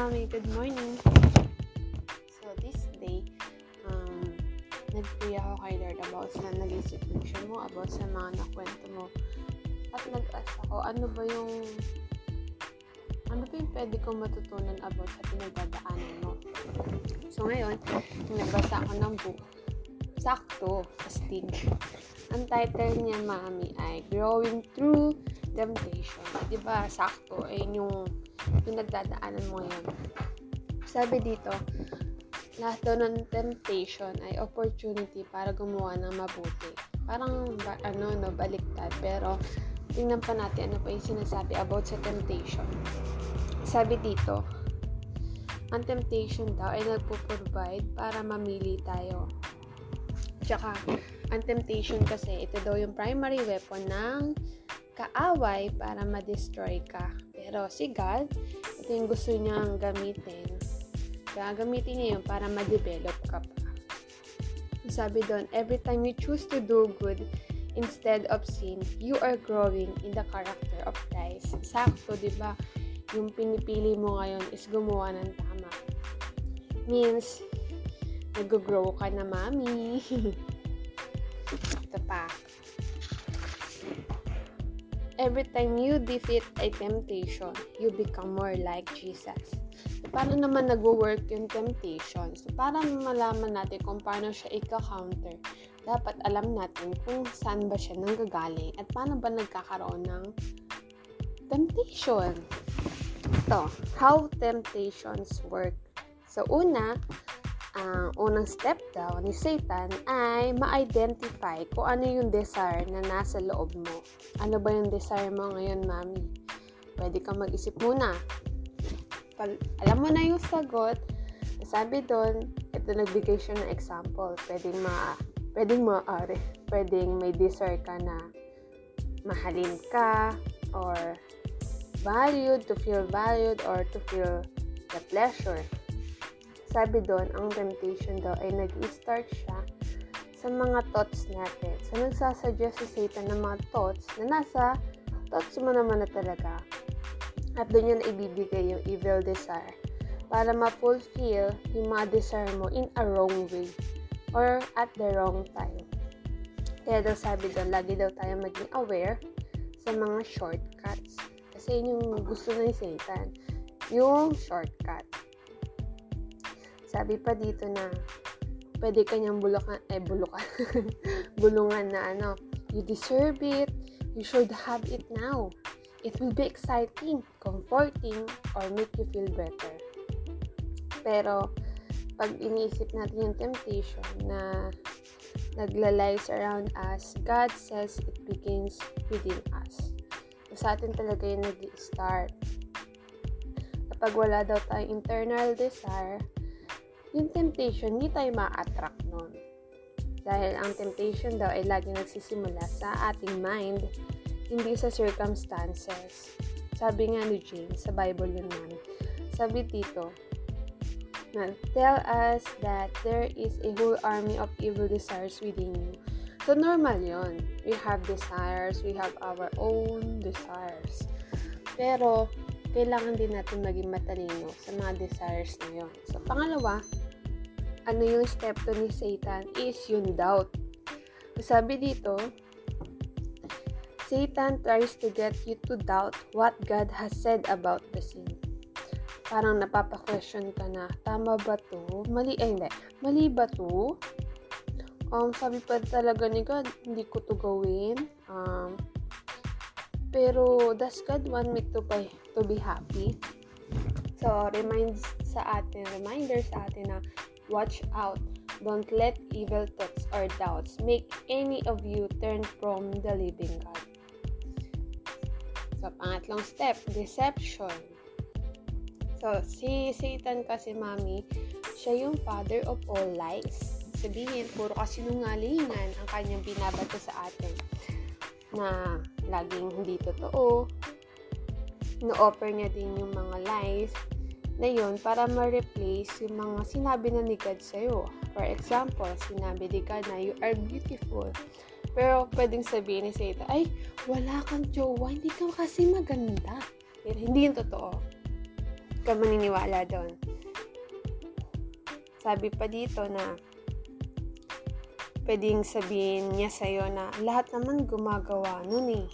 Mami. Good morning. So, this day, um, nag-pray ako kay Lord about sa situation mo, about sa mga nakwento mo. At nag-ask ako, ano ba yung ano ba yung pwede kong matutunan about sa pinagdadaanan mo? So, ngayon, nagbasa ako ng book. Sakto, astig. Ang title niya, Mami, ay Growing Through Temptation. Diba, sakto, ayun yung pinagdadaanan mo ngayon. Sabi dito, lahat daw ng temptation ay opportunity para gumawa ng mabuti. Parang, ba, ano, no, baliktad. Pero, tingnan pa natin ano pa yung sinasabi about sa temptation. Sabi dito, ang temptation daw ay nagpo-provide para mamili tayo. Tsaka, ang temptation kasi, ito daw yung primary weapon ng kaaway para ma-destroy ka. Pero si God, ito yung gusto niyang gamitin. Gagamitin niya yun para ma-develop ka pa. Sabi doon, every time you choose to do good instead of sin, you are growing in the character of Christ. Sakto, di ba? Yung pinipili mo ngayon is gumawa ng tama. Means, nag-grow ka na, mami. Ito pa. Every time you defeat a temptation, you become more like Jesus. So, paano naman nag-work yung temptation? So, para malaman natin kung paano siya i-counter, dapat alam natin kung saan ba siya nanggagaling at paano ba nagkakaroon ng temptation. Ito, how temptations work. So, una, ang unang step daw ni Satan ay ma-identify kung ano yung desire na nasa loob mo. Ano ba yung desire mo ngayon, mami? Pwede kang mag-isip muna. Pag alam mo na yung sagot, sabi doon, ito nagbigay siya ng example. Pwedeng ma pwedeng maaari. Pwedeng may desire ka na mahalin ka or valued, to feel valued or to feel the pleasure sabi doon, ang temptation daw ay nag-start siya sa mga thoughts natin. So, nagsasuggest si Satan ng mga thoughts na nasa thoughts mo naman na talaga. At doon yan ibibigay yung evil desire para ma-fulfill yung mga desire mo in a wrong way or at the wrong time. Kaya daw sabi doon, lagi daw tayo maging aware sa mga shortcuts. Kasi yun yung gusto ni Satan. Yung shortcut. Sabi pa dito na pwede kanyang bulukan, eh bulukan, bulungan na ano, you deserve it, you should have it now. It will be exciting, comforting, or make you feel better. Pero, pag iniisip natin yung temptation na naglalies around us, God says it begins within us. So, sa atin talaga yung nag-start. Kapag wala daw tayong internal desire, yung temptation, hindi tayo ma-attract nun. Dahil ang temptation daw ay lagi nagsisimula sa ating mind, hindi sa circumstances. Sabi nga ni James, sa Bible yun man, sabi dito, na tell us that there is a whole army of evil desires within you. So, normal yon We have desires, we have our own desires. Pero, kailangan din natin maging matalino sa mga desires na yun. So, pangalawa, ano yung step to ni Satan is yung doubt. Sabi dito, Satan tries to get you to doubt what God has said about the sin. Parang napapa-question ka na, tama ba to? Mali, eh hindi. Mali ba to? Um, sabi pa talaga ni God, hindi ko to gawin. Um, pero, does God want me to, be, to be happy? So, reminds sa atin, reminder sa atin na watch out. Don't let evil thoughts or doubts make any of you turn from the living God. So, pangatlong step, deception. So, si Satan kasi, mami, siya yung father of all lies. Sabihin, puro kasinungalingan ang kanyang binabato sa atin na laging hindi totoo. No-offer niya din yung mga lies na yun para ma-replace yung mga sinabi na ni God sa'yo. For example, sinabi ni God na you are beautiful. Pero pwedeng sabihin ni Satan, ay, wala kang jowa, hindi ka kasi maganda. Pero hindi yung totoo. ka maniniwala doon. Sabi pa dito na pwedeng sabihin niya sa'yo na lahat naman gumagawa nun eh.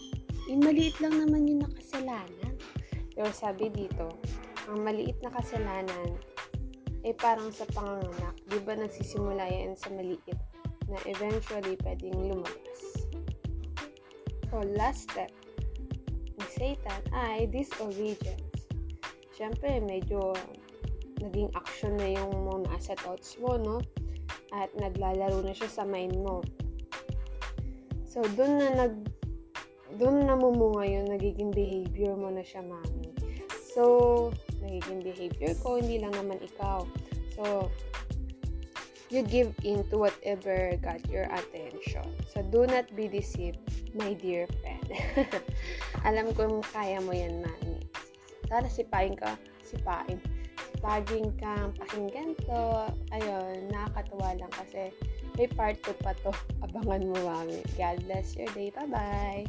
Eh, maliit lang naman yung nakasalanan. Pero sabi dito, ang maliit na kasalanan eh parang sa panganganak. Di ba nagsisimula yan sa maliit na eventually pwedeng lumabas. So, last step ni Satan ay disobedience. Siyempre, medyo naging action na yung mga nasa thoughts mo, no? At naglalaro na siya sa mind mo. So, dun na nag dun namumunga yung nagiging behavior mo na siya, mami. So, nagiging behavior ko, hindi lang naman ikaw. So, you give in to whatever got your attention. So, do not be deceived, my dear friend. Alam ko kaya mo yan, mami. Tara, sipain ka. Sipain laging kang pakinggan to. Ayun, nakakatuwa lang kasi may part 2 pa to. Abangan mo mami. God bless your day. Bye-bye!